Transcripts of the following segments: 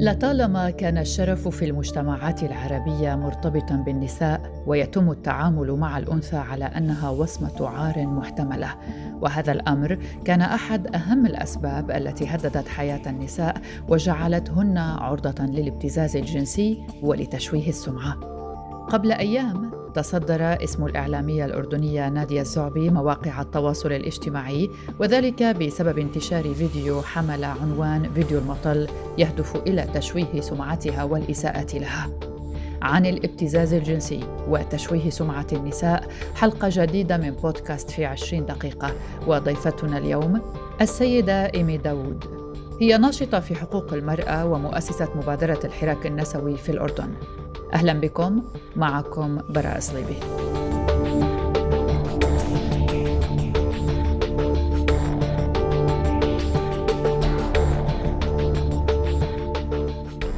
لطالما كان الشرف في المجتمعات العربية مرتبطا بالنساء ويتم التعامل مع الأنثى على أنها وصمة عار محتملة. وهذا الأمر كان أحد أهم الأسباب التي هددت حياة النساء وجعلتهن عرضة للابتزاز الجنسي ولتشويه السمعة. قبل أيام تصدر اسم الإعلامية الأردنية نادية الزعبي مواقع التواصل الاجتماعي وذلك بسبب انتشار فيديو حمل عنوان فيديو المطل يهدف إلى تشويه سمعتها والإساءة لها. عن الابتزاز الجنسي وتشويه سمعة النساء حلقة جديدة من بودكاست في عشرين دقيقة. وضيفتنا اليوم السيدة إيمي داوود. هي ناشطة في حقوق المرأة ومؤسسة مبادرة الحراك النسوي في الأردن. أهلا بكم معكم براء صليبي.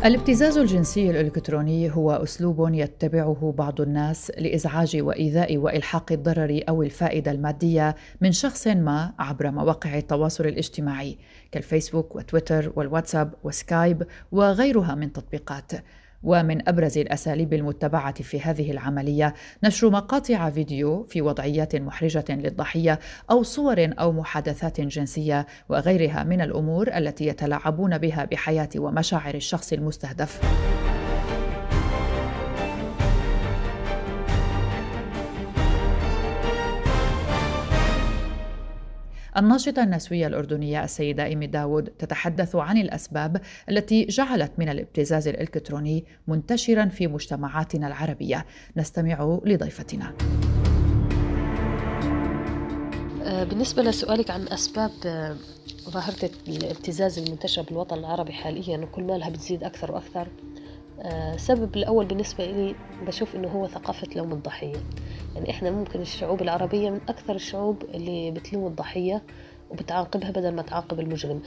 الابتزاز الجنسي الإلكتروني هو أسلوب يتبعه بعض الناس لإزعاج وإيذاء وإلحاق الضرر أو الفائدة المادية من شخص ما عبر مواقع التواصل الاجتماعي كالفيسبوك وتويتر والواتساب وسكايب وغيرها من تطبيقات. ومن أبرز الأساليب المتبعة في هذه العملية نشر مقاطع فيديو في وضعيات محرجة للضحية أو صور أو محادثات جنسية وغيرها من الأمور التي يتلاعبون بها بحياة ومشاعر الشخص المستهدف. الناشطة النسوية الأردنية السيدة إيمي داود تتحدث عن الأسباب التي جعلت من الابتزاز الإلكتروني منتشرا في مجتمعاتنا العربية. نستمع لضيفتنا. آه، بالنسبة لسؤالك عن أسباب آه، ظاهرة الابتزاز المنتشرة بالوطن العربي حاليا وكل ما لها بتزيد أكثر وأكثر؟ السبب آه، الأول بالنسبة لي بشوف إنه هو ثقافة لوم الضحية. يعني إحنا ممكن الشعوب العربية من أكثر الشعوب اللي بتلوم الضحية وبتعاقبها بدل ما تعاقب المجرم.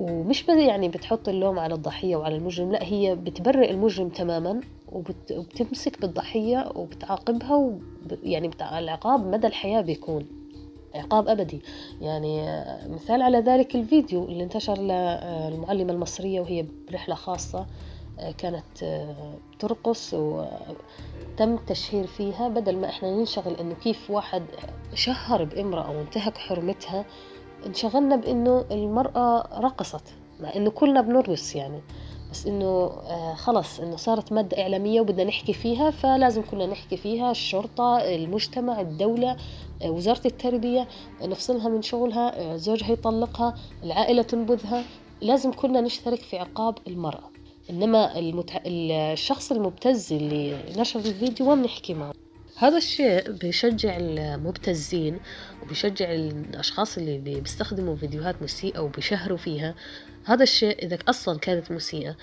ومش بس يعني بتحط اللوم على الضحية وعلى المجرم لا هي بتبرئ المجرم تماما وبت... وبتمسك بالضحية وبتعاقبها وب... يعني بتاع العقاب مدى الحياة بيكون. عقاب أبدي. يعني آه، مثال على ذلك الفيديو اللي انتشر للمعلمة المصرية وهي برحلة خاصة كانت آه، ترقص وتم التشهير فيها بدل ما إحنا ننشغل إنه كيف واحد شهر بإمرأة وانتهك حرمتها انشغلنا بإنه المرأة رقصت مع إنه كلنا بنرقص يعني. بس إنه آه خلص إنه صارت مادة إعلامية وبدنا نحكي فيها فلازم كلنا نحكي فيها الشرطة المجتمع الدولة آه وزارة التربية نفصلها من شغلها زوجها يطلقها العائلة تنبذها لازم كلنا نشترك في عقاب المرأة. إنما المتع... الشخص المبتز اللي نشر الفيديو ما بنحكي معه. هذا الشيء بيشجع المبتزين وبيشجع الأشخاص اللي بيستخدموا فيديوهات مسيئة وبيشهروا فيها. هذا الشيء إذا أصلا كانت مسيئة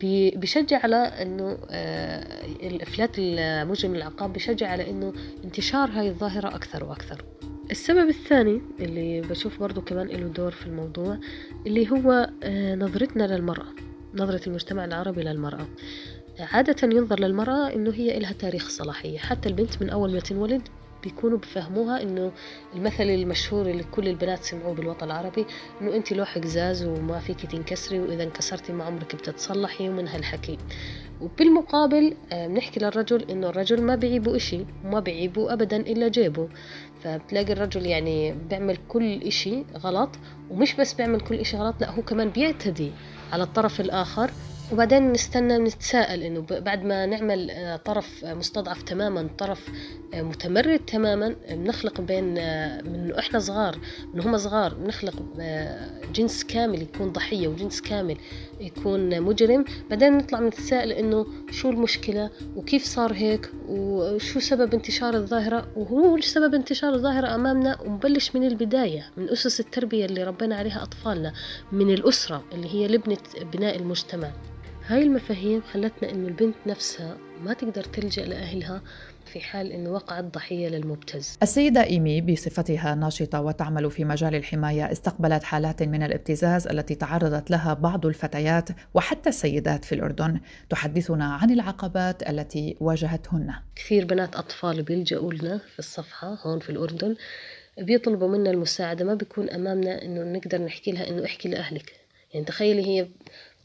بيشجع على إنه آه، الإفلات المجرم العقاب بيشجع على إنه انتشار هاي الظاهرة أكثر وأكثر. السبب الثاني اللي بشوف برضو كمان له دور في الموضوع اللي هو آه، نظرتنا للمرأة. نظرة المجتمع العربي للمرأة. عادة ينظر للمرأة إنه هي إلها تاريخ صلاحية. حتى البنت من أول ما تنولد بيكونوا بفهموها إنه المثل المشهور اللي كل البنات سمعوه بالوطن العربي إنه انت لوح قزاز وما فيك تنكسري وإذا انكسرتي ما عمرك بتتصلحي ومن هالحكي. وبالمقابل آه، بنحكي للرجل إنه الرجل ما بيعيبه إشي وما بيعيبه ابدا إلا جيبه. فبتلاقي الرجل يعني بيعمل كل إشي غلط ومش بس بيعمل كل إشي غلط لأ هو كمان بيعتدي. على الطرف الآخر وبعدين نستنى نتساءل إنه بعد ما نعمل آه، طرف مستضعف تماما طرف آه، متمرد تماما بنخلق بين آه، من إحنا صغار من هم صغار بنخلق جنس كامل يكون ضحية وجنس كامل يكون مجرم. بعدين نطلع نتساءل إنه شو المشكلة وكيف صار هيك وشو سبب انتشار الظاهرة. وهو سبب انتشار الظاهرة أمامنا ونبلش من البداية من أسس التربية اللي ربنا عليها أطفالنا من الأسرة اللي هي لبنة بناء المجتمع. هاي المفاهيم خلتنا إنه البنت نفسها ما تقدر تلجأ لأهلها. في حال أنه وقعت ضحية للمبتز. السيدة إيمي بصفتها ناشطة وتعمل في مجال الحماية استقبلت حالات من الابتزاز التي تعرضت لها بعض الفتيات وحتى السيدات في الأردن. تحدثنا عن العقبات التي واجهتهن. كثير بنات أطفال بيلجأوا لنا في الصفحة هون في الأردن. بيطلبوا منا المساعدة ما بيكون أمامنا أنه نقدر نحكي لها أنه احكي لأهلك. يعني تخيلي هي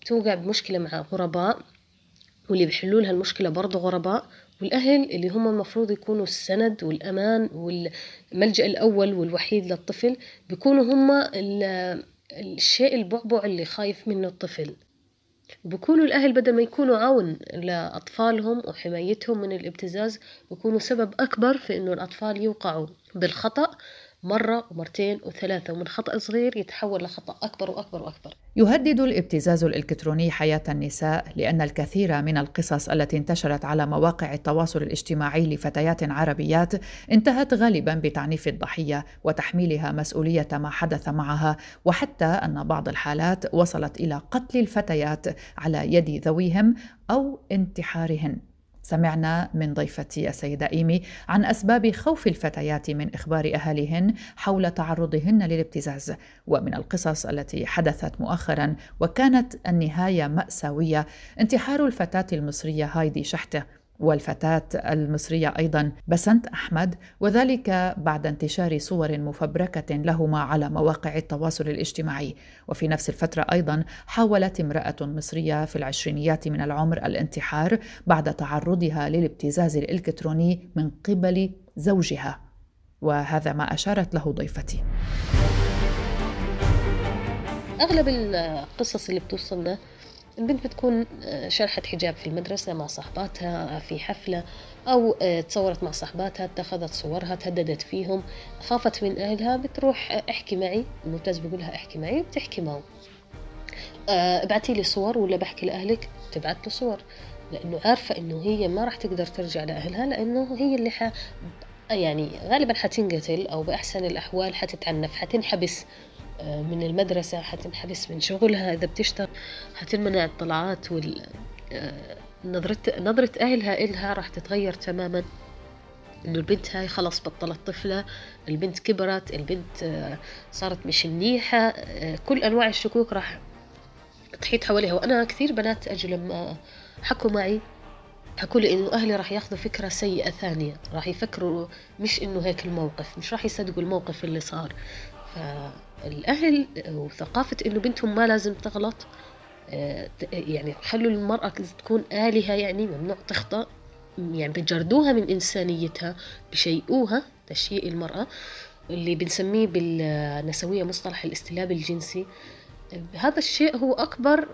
توقع بمشكلة مع غرباء واللي بيحلوا لها المشكلة برضه غرباء والأهل اللي هم المفروض يكونوا السند والأمان والملجأ الأول والوحيد للطفل بيكونوا هم الشيء البعبع اللي خايف منه الطفل. بكونوا الأهل بدل ما يكونوا عون لأطفالهم وحمايتهم من الابتزاز بيكونوا سبب أكبر في إنه الأطفال يوقعوا بالخطأ. مرة ومرتين وثلاثة ومن خطأ صغير يتحول لخطأ أكبر وأكبر وأكبر. يهدد الابتزاز الإلكتروني حياة النساء لأن الكثير من القصص التي انتشرت على مواقع التواصل الاجتماعي لفتيات عربيات انتهت غالبا بتعنيف الضحية وتحميلها مسؤولية ما حدث معها وحتى أن بعض الحالات وصلت إلى قتل الفتيات على يد ذويهم أو انتحارهن. سمعنا من ضيفتي السيدة إيمي عن أسباب خوف الفتيات من إخبار أهاليهن حول تعرضهن للابتزاز ومن القصص التي حدثت مؤخرا وكانت النهاية مأساوية انتحار الفتاة المصرية هايدي شحتة. والفتاة المصرية أيضا بسنت أحمد وذلك بعد انتشار صور مفبركة لهما على مواقع التواصل الاجتماعي. وفي نفس الفترة أيضا حاولت امرأة مصرية في العشرينيات من العمر الانتحار بعد تعرضها للابتزاز الإلكتروني من قبل زوجها. وهذا ما أشارت له ضيفتي. أغلب القصص اللي بتوصلنا البنت بتكون آه، شرحت حجاب في المدرسة مع صحباتها في حفلة أو آه، تصورت مع صحباتها اتخذت صورها تهددت فيهم خافت من أهلها بتروح آه، احكي معي الممتاز بيقولها احكي معي بتحكي معه ابعتي لي صور ولا بحكي لأهلك؟ تبعت له صور لأنه عارفة إنه هي ما راح تقدر ترجع لأهلها لأنه هي اللي ح... يعني غالبا حتنقتل أو بأحسن الأحوال حتتعنف حتنحبس. من المدرسة حتنحبس من شغلها. إذا بتشتغل حتمنع الطلعات وال آه، نظرة نظرة أهلها إلها راح تتغير تماما. إنه البنت هاي خلص بطلت طفلة البنت كبرت البنت آه، صارت مش منيحة. كل أنواع الشكوك راح تحيط حواليها. وأنا كثير بنات أجي لما حكوا معي حكوا لي إنه أهلي راح ياخذوا فكرة سيئة ثانية. راح يفكروا مش إنه هيك الموقف مش راح يصدقوا الموقف اللي صار. فالأهل وثقافة إنه بنتهم ما لازم تغلط. آه، يعني خلوا المرأة تكون آلهة يعني ممنوع تخطأ يعني بجردوها من إنسانيتها بشيئوها تشيء المرأة اللي بنسميه بالنسوية مصطلح الاستلاب الجنسي. هذا الشيء هو أكبر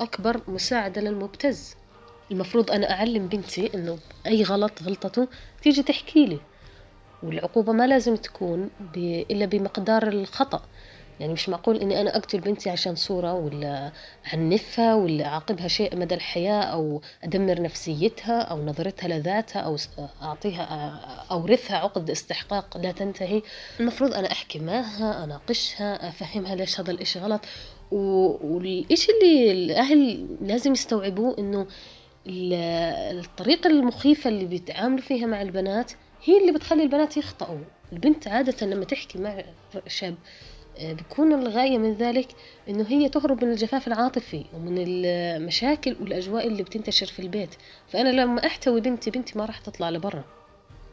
أكبر مساعدة للمبتز. المفروض أنا أعلم بنتي إنه أي غلط غلطته تيجي تحكي لي والعقوبة ما لازم تكون إلا بمقدار الخطأ. يعني مش معقول إني أنا أقتل بنتي عشان صورة ولا عنفها ولا أعاقبها شيء مدى الحياة أو أدمر نفسيتها أو نظرتها لذاتها أو أعطيها أورثها عقد استحقاق لا تنتهي. المفروض أنا أحكي معها أناقشها أفهمها ليش هذا الإشي غلط. والإشي اللي الأهل لازم يستوعبوه إنه الطريقة المخيفة اللي بيتعاملوا فيها مع البنات هي اللي بتخلي البنات يخطئوا. البنت عادة لما تحكي مع شاب بيكون الغاية من ذلك إنه هي تهرب من الجفاف العاطفي ومن المشاكل والأجواء اللي بتنتشر في البيت. فأنا لما أحتوي بنتي بنتي ما راح تطلع لبرا.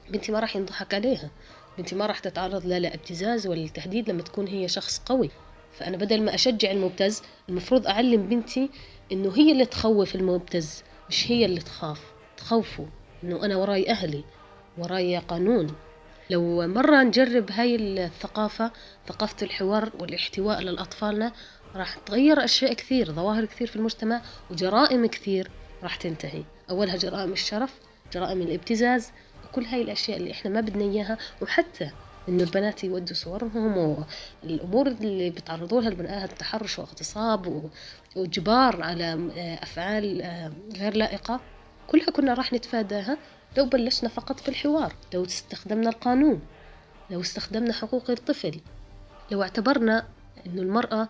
بنتي ما راح ينضحك عليها. بنتي ما راح تتعرض لا لابتزاز ولا لتهديد لما تكون هي شخص قوي. فأنا بدل ما أشجع المبتز المفروض أعلم بنتي إنه هي اللي تخوف المبتز مش هي اللي تخاف. تخوفه. إنه أنا وراي أهلي وراي قانون. لو مرة نجرب هاي الثقافة ثقافة الحوار والاحتواء للأطفالنا راح تغير أشياء كثير ظواهر كثير في المجتمع وجرائم كثير راح تنتهي. أولها جرائم الشرف جرائم الابتزاز وكل هاي الأشياء اللي إحنا ما بدنا إياها وحتى إنه البنات يودوا صورهم والأمور اللي بيتعرضوا لها البنات التحرش واغتصاب وإجبار على أفعال آه، غير لائقة كلها كنا راح نتفاداها. لو بلشنا فقط بالحوار لو استخدمنا القانون لو استخدمنا حقوق الطفل لو اعتبرنا أن المرأة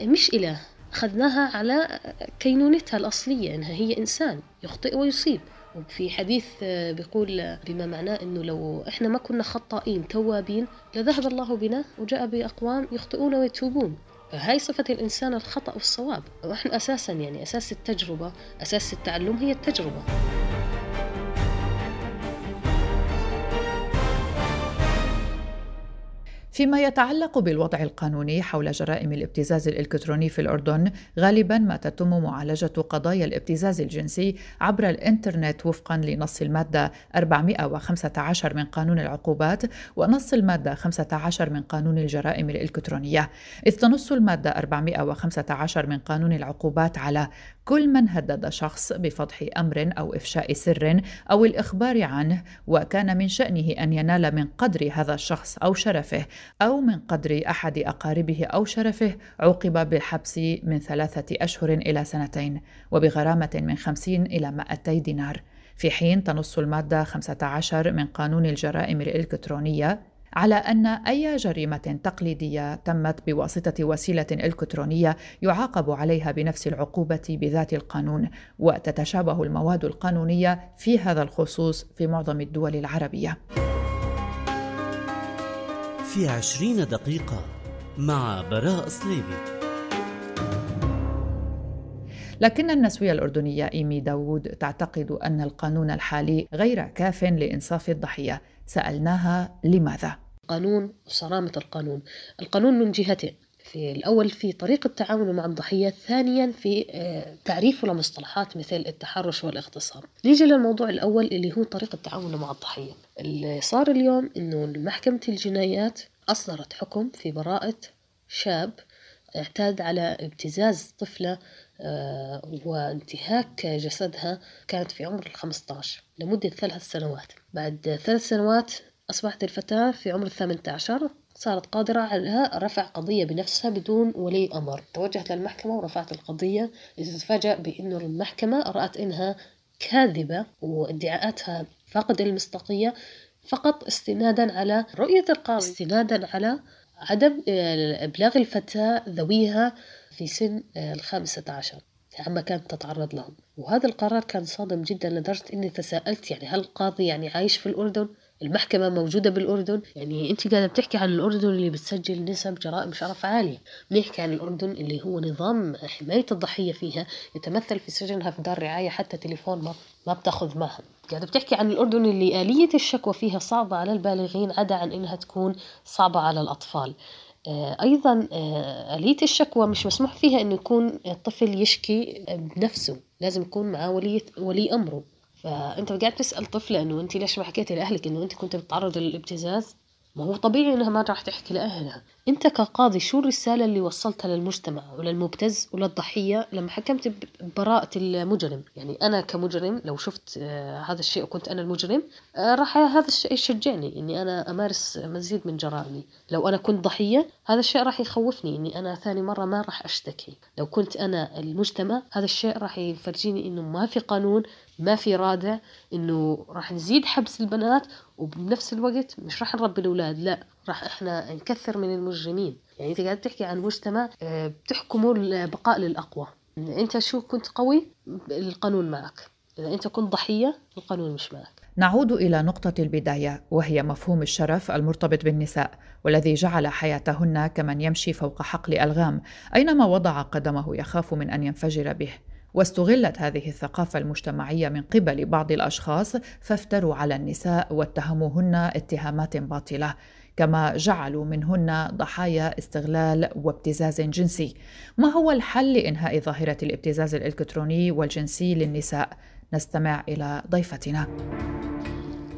مش إله أخذناها على كينونتها الأصلية أنها هي إنسان يخطئ ويصيب. وفي حديث بيقول بما معناه أنه لو إحنا ما كنا خطائين توابين لذهب الله بنا وجاء بأقوام يخطئون ويتوبون. فهاي صفة الإنسان الخطأ والصواب. وإحنا أساسا يعني أساس التجربة أساس التعلم هي التجربة. فيما يتعلق بالوضع القانوني حول جرائم الابتزاز الإلكتروني في الأردن غالبا ما تتم معالجة قضايا الابتزاز الجنسي عبر الإنترنت وفقا لنص المادة 415 من قانون العقوبات ونص المادة 15 من قانون الجرائم الإلكترونية. إذ تنص المادة 415 من قانون العقوبات على كل من هدد شخص بفضح أمر أو إفشاء سر أو الإخبار عنه وكان من شأنه أن ينال من قدر هذا الشخص أو شرفه أو من قدر أحد أقاربه أو شرفه عوقب بالحبس من ثلاثة أشهر إلى سنتين وبغرامة من خمسين إلى 200 دينار. في حين تنص المادة 15 من قانون الجرائم الإلكترونية على أن أي جريمة تقليدية تمت بواسطة وسيلة إلكترونية يعاقب عليها بنفس العقوبة بذات القانون وتتشابه المواد القانونية في هذا الخصوص في معظم الدول العربية. في عشرين دقيقة مع براء صليبي لكن النسوية الأردنية إيمي داوود تعتقد أن القانون الحالي غير كاف لإنصاف الضحية. سألناها لماذا؟ قانون وصرامة القانون. القانون من جهتين في الأول في طريقة التعامل مع الضحية ثانيا في آه، تعريف لمصطلحات مثل التحرش والاغتصاب. نيجي للموضوع الأول اللي هو طريقة التعامل مع الضحية. اللي صار اليوم أنه محكمة الجنايات أصدرت حكم في براءة شاب اعتاد على ابتزاز طفلة آه، وانتهاك جسدها كانت في عمر الخمسة عشر لمدة ثلاث سنوات. بعد ثلاث سنوات أصبحت الفتاة في عمر الثامنة عشر صارت قادرة على رفع قضية بنفسها بدون ولي أمر. توجهت للمحكمة ورفعت القضية تفاجأ بأنه المحكمة رأت إنها كاذبة وادعاءاتها فاقدة المصداقية فقط استنادا على رؤية القاضي. استنادا على عدم آه، إبلاغ الفتاة ذويها في سن آه، الخامسة عشر. عما كانت تتعرض لهم. وهذا القرار كان صادم جدا لدرجة أني تساءلت يعني هل القاضي يعني عايش في الأردن؟ المحكمة موجودة بالأردن. يعني أنت قاعدة بتحكي عن الأردن اللي بتسجل نسب جرائم شرف عالية بنحكي عن الأردن اللي هو نظام حماية الضحية فيها يتمثل في سجنها في دار رعاية حتى تليفون ما, ما بتاخذ معها قاعدة بتحكي عن الأردن اللي آلية الشكوى فيها صعبة على البالغين عدا عن إنها تكون صعبة على الأطفال. آه، أيضا آه، آلية الشكوى مش مسموح فيها إنه يكون الطفل يشكي بنفسه. لازم يكون معاه ولي ولي أمره. فأنت قاعد تسأل طفله إنه أنت ليش ما حكيتي لأهلك إنه أنت كنت بتتعرضي للابتزاز؟ ما هو طبيعي إنها ما راح تحكي لأهلها. أنت كقاضي شو الرسالة اللي وصلتها للمجتمع وللمبتز وللضحية لما حكمت ببراءه المجرم؟ يعني أنا كمجرم لو شفت آه هذا الشيء وكنت أنا المجرم آه راح هذا الشيء يشجعني إني أنا أمارس مزيد من جرائمي. لو أنا كنت ضحية هذا الشيء راح يخوفني إني أنا ثاني مرة ما راح أشتكي. لو كنت أنا المجتمع هذا الشيء راح يفرجيني إنه ما في قانون ما في رادع إنه راح نزيد حبس البنات وبنفس الوقت مش راح نربي الأولاد لا راح إحنا نكثر من المجرمين. يعني أنت قاعد تحكي عن مجتمع آه، بتحكمه البقاء للأقوى. أنت شو كنت قوي؟ القانون معك. إذا أنت كنت ضحية القانون مش معك. نعود إلى نقطة البداية وهي مفهوم الشرف المرتبط بالنساء والذي جعل حياتهن كمن يمشي فوق حقل ألغام أينما وضع قدمه يخاف من أن ينفجر به. واستغلت هذه الثقافة المجتمعية من قبل بعض الأشخاص فافتروا على النساء واتهموهن اتهامات باطلة كما جعلوا منهن ضحايا استغلال وابتزاز جنسي. ما هو الحل لإنهاء ظاهرة الابتزاز الإلكتروني والجنسي للنساء؟ نستمع إلى ضيفتنا.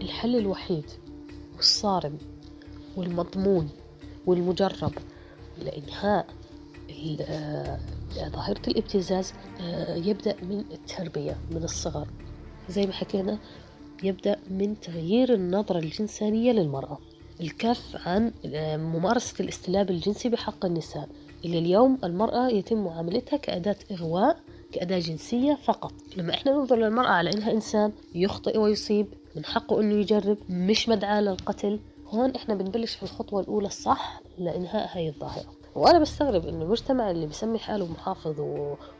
الحل الوحيد والصارم والمضمون والمجرب لإنهاء ظاهرة الابتزاز آه، يبدأ من التربية من الصغر. زي ما حكينا يبدأ من تغيير النظرة الجنسانية للمرأة. الكف عن آه، ممارسة الاستلاب الجنسي بحق النساء. اللي اليوم المرأة يتم معاملتها كأداة إغواء كأداة جنسية فقط. لما إحنا ننظر للمرأة على إنها إنسان يخطئ ويصيب من حقه إنه يجرب مش مدعاة للقتل. هون إحنا بنبلش في الخطوة الأولى الصح لإنهاء هاي الظاهرة. وأنا بستغرب انه المجتمع اللي بسمي حاله محافظ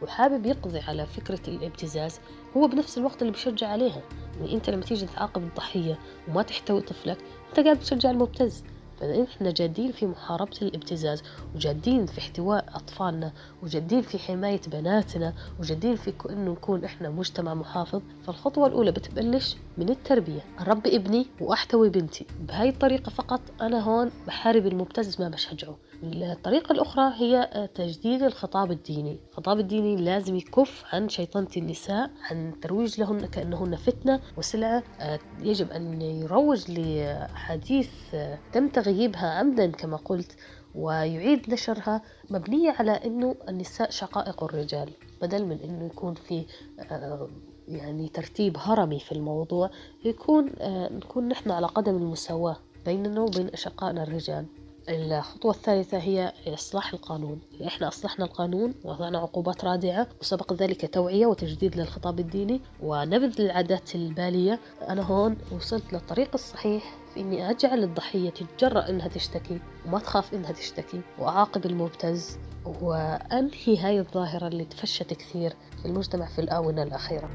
وحابب يقضي على فكرة الابتزاز هو بنفس الوقت اللي بشجع عليها. يعني أنت لما تيجي تعاقب الضحية وما تحتوي طفلك أنت قاعد بتشجع المبتز. فإذا إحنا جادين في محاربة الابتزاز وجادين في احتواء أطفالنا وجادين في حماية بناتنا وجادين في إنه نكون إحنا مجتمع محافظ فالخطوة الأولى بتبلش من التربية. أربي ابني وأحتوي بنتي. بهاي الطريقة فقط أنا هون بحارب المبتز ما بشجعه. الطريقة الأخرى هي تجديد الخطاب الديني. الخطاب الديني لازم يكف عن شيطنة النساء عن ترويج لهن كأنهن فتنة وسلعة. آه، يجب أن يروج لحديث آه، تم تغييبها عمدا كما قلت ويعيد نشرها مبنية على أنه النساء شقائق الرجال. بدل من أنه يكون في آه، يعني ترتيب هرمي في الموضوع يكون نكون نحن على قدم المساواة بيننا وبين أشقائنا الرجال. الخطوة الثالثة هي إصلاح القانون. إحنا أصلحنا القانون وضعنا عقوبات رادعة وسبق ذلك توعية وتجديد للخطاب الديني ونبذ العادات البالية. أنا هون وصلت للطريق الصحيح في إني أجعل الضحية تتجرأ إنها تشتكي وما تخاف إنها تشتكي وأعاقب المبتز وأنهي هاي الظاهرة اللي تفشت كثير في المجتمع في الآونة الأخيرة.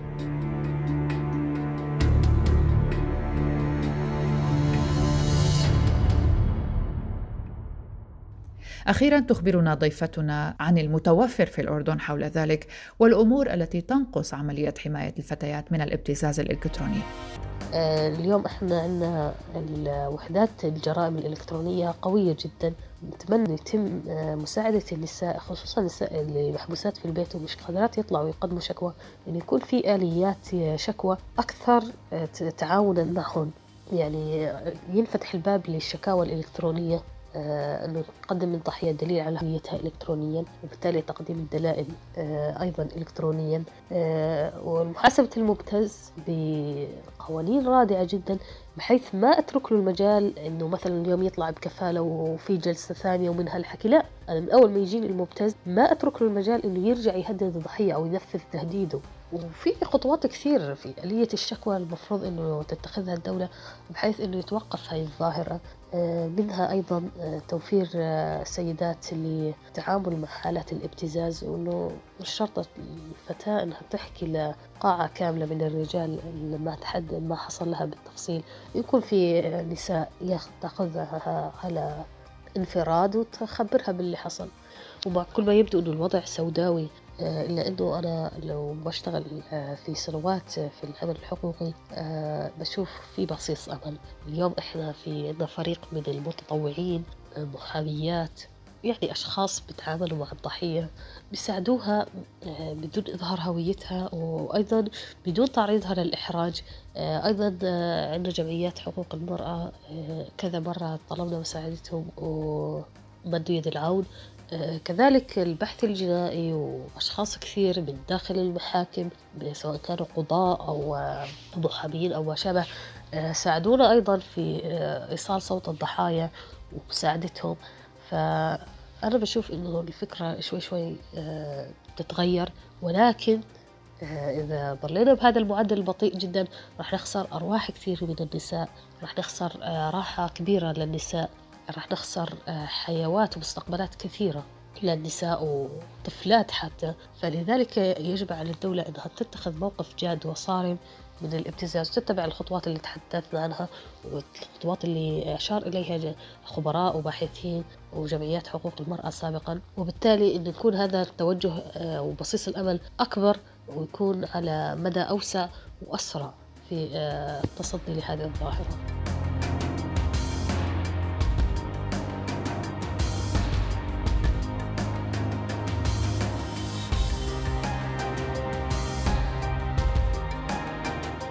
أخيرا تخبرنا ضيفتنا عن المتوفر في الأردن حول ذلك والأمور التي تنقص عملية حماية الفتيات من الابتزاز الإلكتروني. آه، اليوم إحنا عندنا الوحدات الجرائم الإلكترونية قوية جدا. نتمنى يتم آه، مساعدة النساء خصوصا النساء اللي محبوسات في البيت ومش قادرات يطلعوا ويقدموا شكوى. أن يكون في آليات شكوى أكثر آه، تعاونا معهم. يعني ينفتح الباب للشكاوى الإلكترونية. آه، أنه تقدم الضحية دليل على هويتها إلكترونيا وبالتالي تقديم الدلائل آه، أيضا إلكترونيا. آه، ومحاسبة المبتز بقوانين رادعة جدا بحيث ما أترك له المجال أنه مثلا اليوم يطلع بكفالة وفي جلسة ثانية ومنها الحكي. لا أنا من أول ما يجيني المبتز ما أترك له المجال أنه يرجع يهدد الضحية أو ينفذ تهديده. وفي خطوات كثير في آلية الشكوى المفروض أنه تتخذها الدولة بحيث أنه يتوقف هذه الظاهرة. آه، منها أيضا آه، توفير آه، سيدات للتعامل مع حالات الابتزاز وأنه مش شرط الفتاة أنها تحكي لقاعة كاملة من الرجال لما تحدد ما حصل لها بالتفصيل. يكون في نساء تاخذها على انفراد وتخبرها باللي حصل. ومع كل ما يبدو أنه الوضع سوداوي آه، إلا أنه أنا لو بشتغل آه، في سنوات في العمل الحقوقي آه، بشوف في بصيص أمل. اليوم إحنا في عندنا فريق من المتطوعين محاميات يعني أشخاص بيتعاملوا مع الضحية بيساعدوها بدون إظهار هويتها وأيضا بدون تعريضها للإحراج أيضا عندنا جمعيات حقوق المرأة كذا مرة طلبنا مساعدتهم ومدوا يد العون. كذلك البحث الجنائي وأشخاص كثير من داخل المحاكم سواء كانوا قضاء أو محامين أو ما شابه ساعدونا أيضا في إيصال صوت الضحايا ومساعدتهم. فأنا بشوف إنه الفكرة شوي شوي تتغير ولكن إذا ظلينا بهذا المعدل البطيء جدا راح نخسر أرواح كثير من النساء راح نخسر راحة كبيرة للنساء. راح نخسر آه، حيوات ومستقبلات كثيرة للنساء وطفلات حتى. فلذلك يجب على الدولة أنها تتخذ موقف جاد وصارم من الابتزاز وتتبع الخطوات اللي تحدثنا عنها والخطوات اللي أشار إليها خبراء وباحثين وجمعيات حقوق المرأة سابقا. وبالتالي أن يكون هذا التوجه آه، وبصيص الأمل أكبر ويكون على مدى أوسع وأسرع في آه، التصدي لهذه الظاهرة.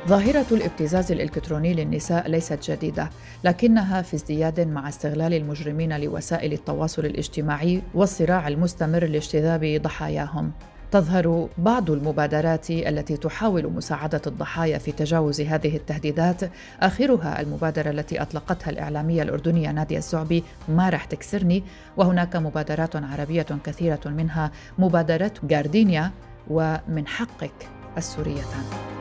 ظاهرة الابتزاز الإلكتروني للنساء ليست جديدة، لكنها في ازدياد مع استغلال المجرمين لوسائل التواصل الاجتماعي والصراع المستمر لاجتذاب ضحاياهم. تظهر بعض المبادرات التي تحاول مساعدة الضحايا في تجاوز هذه التهديدات، آخرها المبادرة التي أطلقتها الإعلامية الأردنية نادية الزعبي ما رح تكسرني، وهناك مبادرات عربية كثيرة منها مبادرة جاردينيا ومن حقك السوريتان.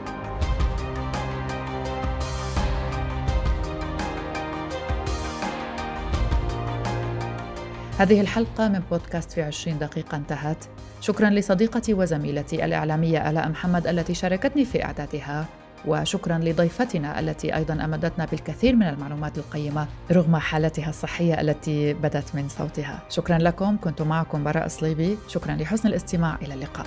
هذه الحلقة من بودكاست في عشرين دقيقة انتهت. شكرا لصديقتي وزميلتي الإعلامية آلاء محمد التي شاركتني في إعدادها وشكرا لضيفتنا التي أيضا أمدتنا بالكثير من المعلومات القيمة رغم حالتها الصحية التي بدت من صوتها. شكرا لكم كنت معكم براء صليبي. شكرا لحسن الاستماع إلى اللقاء.